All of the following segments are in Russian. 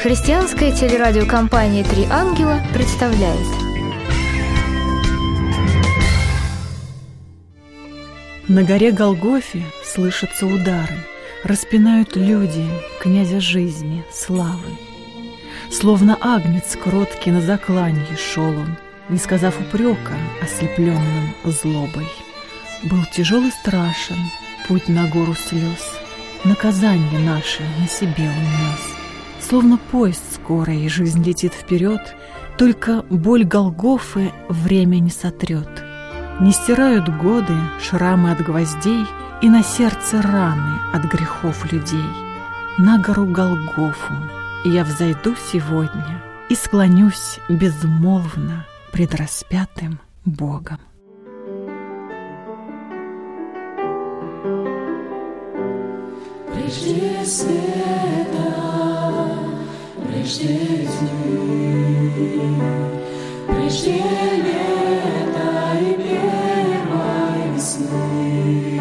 Христианская телерадиокомпания «Три ангела» представляет На горе Голгофе слышатся удары, Распинают люди князя жизни, славы. Словно агнец кроткий на закланье шел он, Не сказав упрека, ослепленным злобой. Был тяжел и страшен путь на гору слез, Наказание наше на себе он нес. Словно поезд скорый, жизнь летит вперед, Только боль Голгофы время не сотрет. Не стирают годы шрамы от гвоздей И на сердце раны от грехов людей. На гору Голгофу я взойду сегодня И склонюсь безмолвно пред распятым Богом. Прежде света прежде весны, прежде лета и первой весны,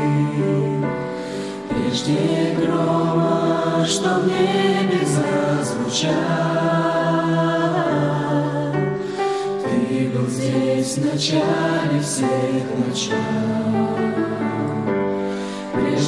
прежде грома, что в небе зазвучал. Ты был здесь в начале всех начал,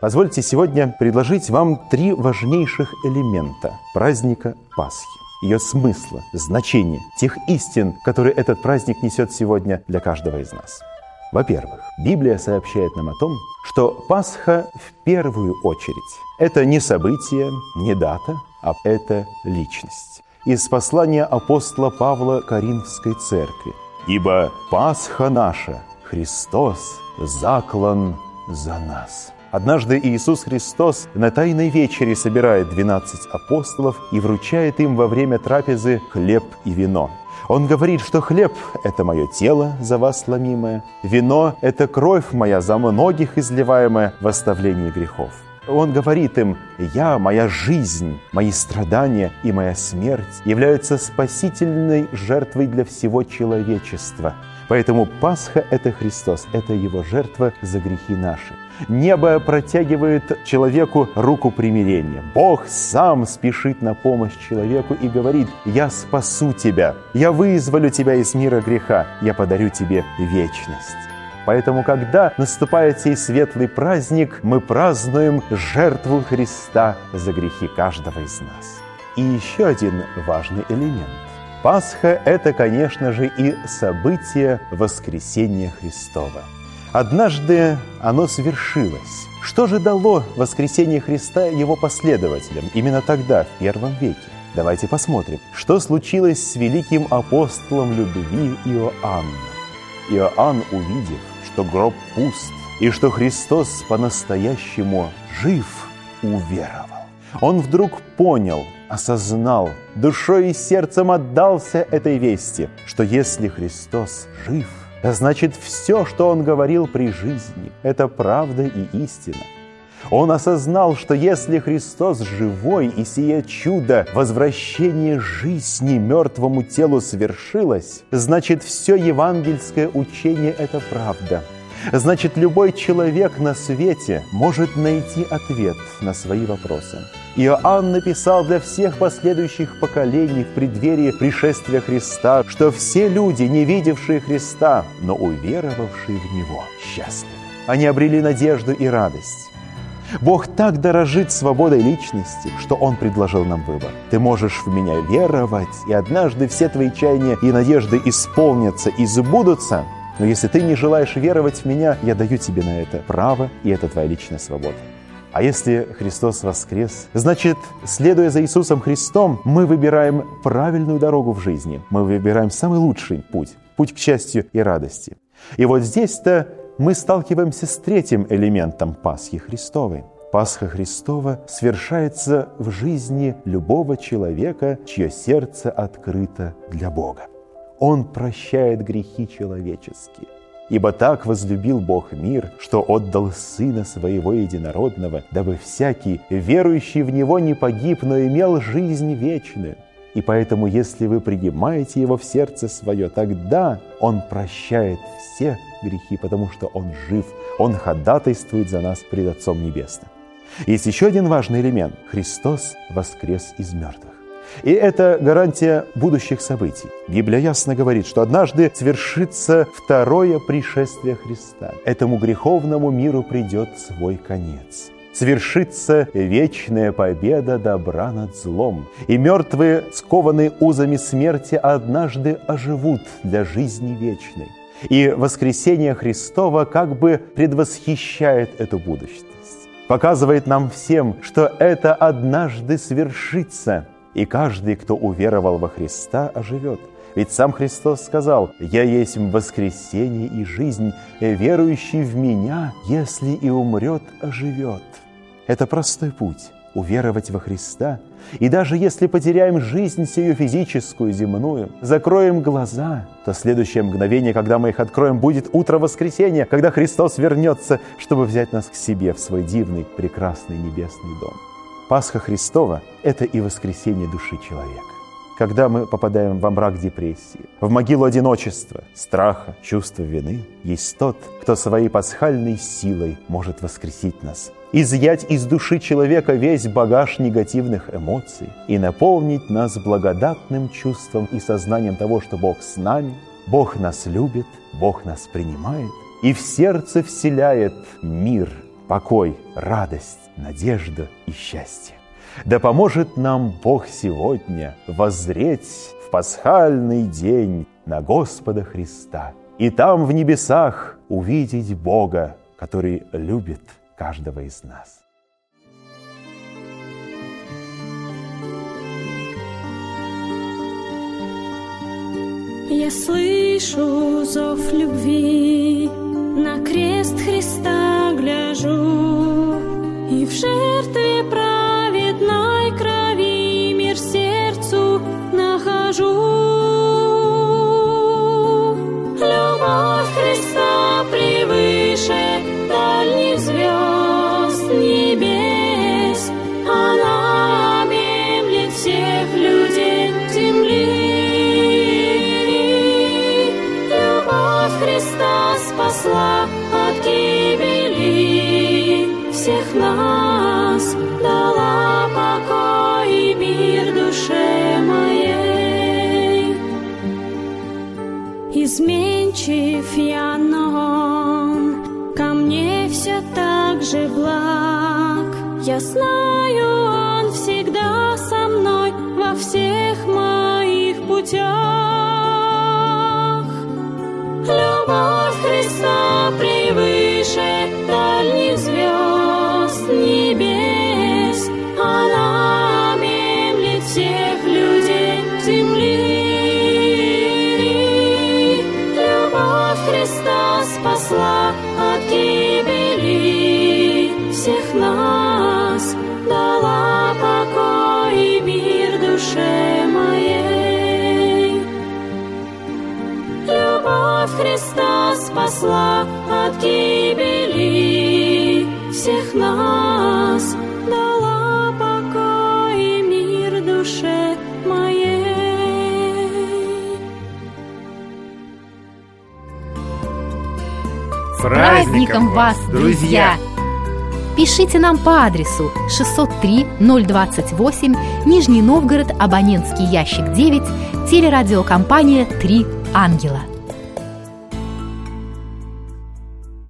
Позвольте сегодня предложить вам три важнейших элемента праздника Пасхи ее смысла, значения, тех истин, которые этот праздник несет сегодня для каждого из нас. Во-первых, Библия сообщает нам о том, что Пасха в первую очередь – это не событие, не дата, а это личность. Из послания апостола Павла Коринфской церкви. «Ибо Пасха наша, Христос, заклан за нас». Однажды Иисус Христос на Тайной вечере собирает 12 апостолов и вручает им во время трапезы хлеб и вино. Он говорит, что хлеб – это мое тело за вас ломимое, вино – это кровь моя за многих изливаемая в оставлении грехов. Он говорит им, «Я, моя жизнь, мои страдания и моя смерть являются спасительной жертвой для всего человечества». Поэтому Пасха – это Христос, это Его жертва за грехи наши. Небо протягивает человеку руку примирения. Бог сам спешит на помощь человеку и говорит, «Я спасу тебя, я вызволю тебя из мира греха, я подарю тебе вечность». Поэтому, когда наступает сей светлый праздник, мы празднуем жертву Христа за грехи каждого из нас. И еще один важный элемент – Пасха – это, конечно же, и событие воскресения Христова. Однажды оно свершилось. Что же дало воскресение Христа его последователям именно тогда, в первом веке? Давайте посмотрим, что случилось с великим апостолом любви Иоанном. Иоанн, увидев, что гроб пуст и что Христос по-настоящему жив, уверовал. Он вдруг понял, осознал, душой и сердцем отдался этой вести, что если Христос жив, значит все, что Он говорил при жизни, это правда и истина. Он осознал, что если Христос живой и сие чудо, возвращение жизни мертвому телу свершилось, значит все евангельское учение – это правда. Значит, любой человек на свете может найти ответ на свои вопросы. Иоанн написал для всех последующих поколений в преддверии пришествия Христа, что все люди, не видевшие Христа, но уверовавшие в Него, счастливы. Они обрели надежду и радость. Бог так дорожит свободой личности, что Он предложил нам выбор. Ты можешь в меня веровать, и однажды все твои чаяния и надежды исполнятся и забудутся. Но если ты не желаешь веровать в меня, я даю тебе на это право, и это твоя личная свобода. А если Христос воскрес, значит, следуя за Иисусом Христом, мы выбираем правильную дорогу в жизни. Мы выбираем самый лучший путь, путь к счастью и радости. И вот здесь-то мы сталкиваемся с третьим элементом Пасхи Христовой. Пасха Христова свершается в жизни любого человека, чье сердце открыто для Бога. Он прощает грехи человеческие. Ибо так возлюбил Бог мир, что отдал Сына Своего Единородного, дабы всякий, верующий в Него, не погиб, но имел жизнь вечную. И поэтому, если вы принимаете Его в сердце свое, тогда Он прощает все грехи, потому что Он жив, Он ходатайствует за нас пред Отцом Небесным. Есть еще один важный элемент. Христос воскрес из мертвых. И это гарантия будущих событий. Библия ясно говорит, что однажды свершится второе пришествие Христа. Этому греховному миру придет свой конец. Свершится вечная победа добра над злом. И мертвые, скованные узами смерти, однажды оживут для жизни вечной. И воскресение Христова как бы предвосхищает эту будущность. Показывает нам всем, что это однажды свершится – и каждый, кто уверовал во Христа, оживет. Ведь сам Христос сказал, «Я есть воскресение и жизнь, верующий в Меня, если и умрет, оживет». Это простой путь – уверовать во Христа. И даже если потеряем жизнь сию физическую, земную, закроем глаза, то следующее мгновение, когда мы их откроем, будет утро воскресения, когда Христос вернется, чтобы взять нас к себе в свой дивный, прекрасный небесный дом. Пасха Христова – это и воскресение души человека. Когда мы попадаем во мрак депрессии, в могилу одиночества, страха, чувства вины, есть тот, кто своей пасхальной силой может воскресить нас, изъять из души человека весь багаж негативных эмоций и наполнить нас благодатным чувством и сознанием того, что Бог с нами, Бог нас любит, Бог нас принимает и в сердце вселяет мир, покой, радость, надежду и счастье. Да поможет нам Бог сегодня воззреть в пасхальный день на Господа Христа и там в небесах увидеть Бога, который любит каждого из нас. Я слышу зов любви, на крест Христа гляжу, и в жертве праведной Христа спасла от гибели всех нас, дала покой и мир душе моей. Изменчив я, но ко мне все так же благ. Я знаю, он всегда со мной во всех моих путях. Превыше дальних звезд спасла от гибели всех нас, дала покой и мир душе моей. С праздником вас, друзья! Пишите нам по адресу 603 028 Нижний Новгород, абонентский ящик 9, телерадиокомпания «Три ангела».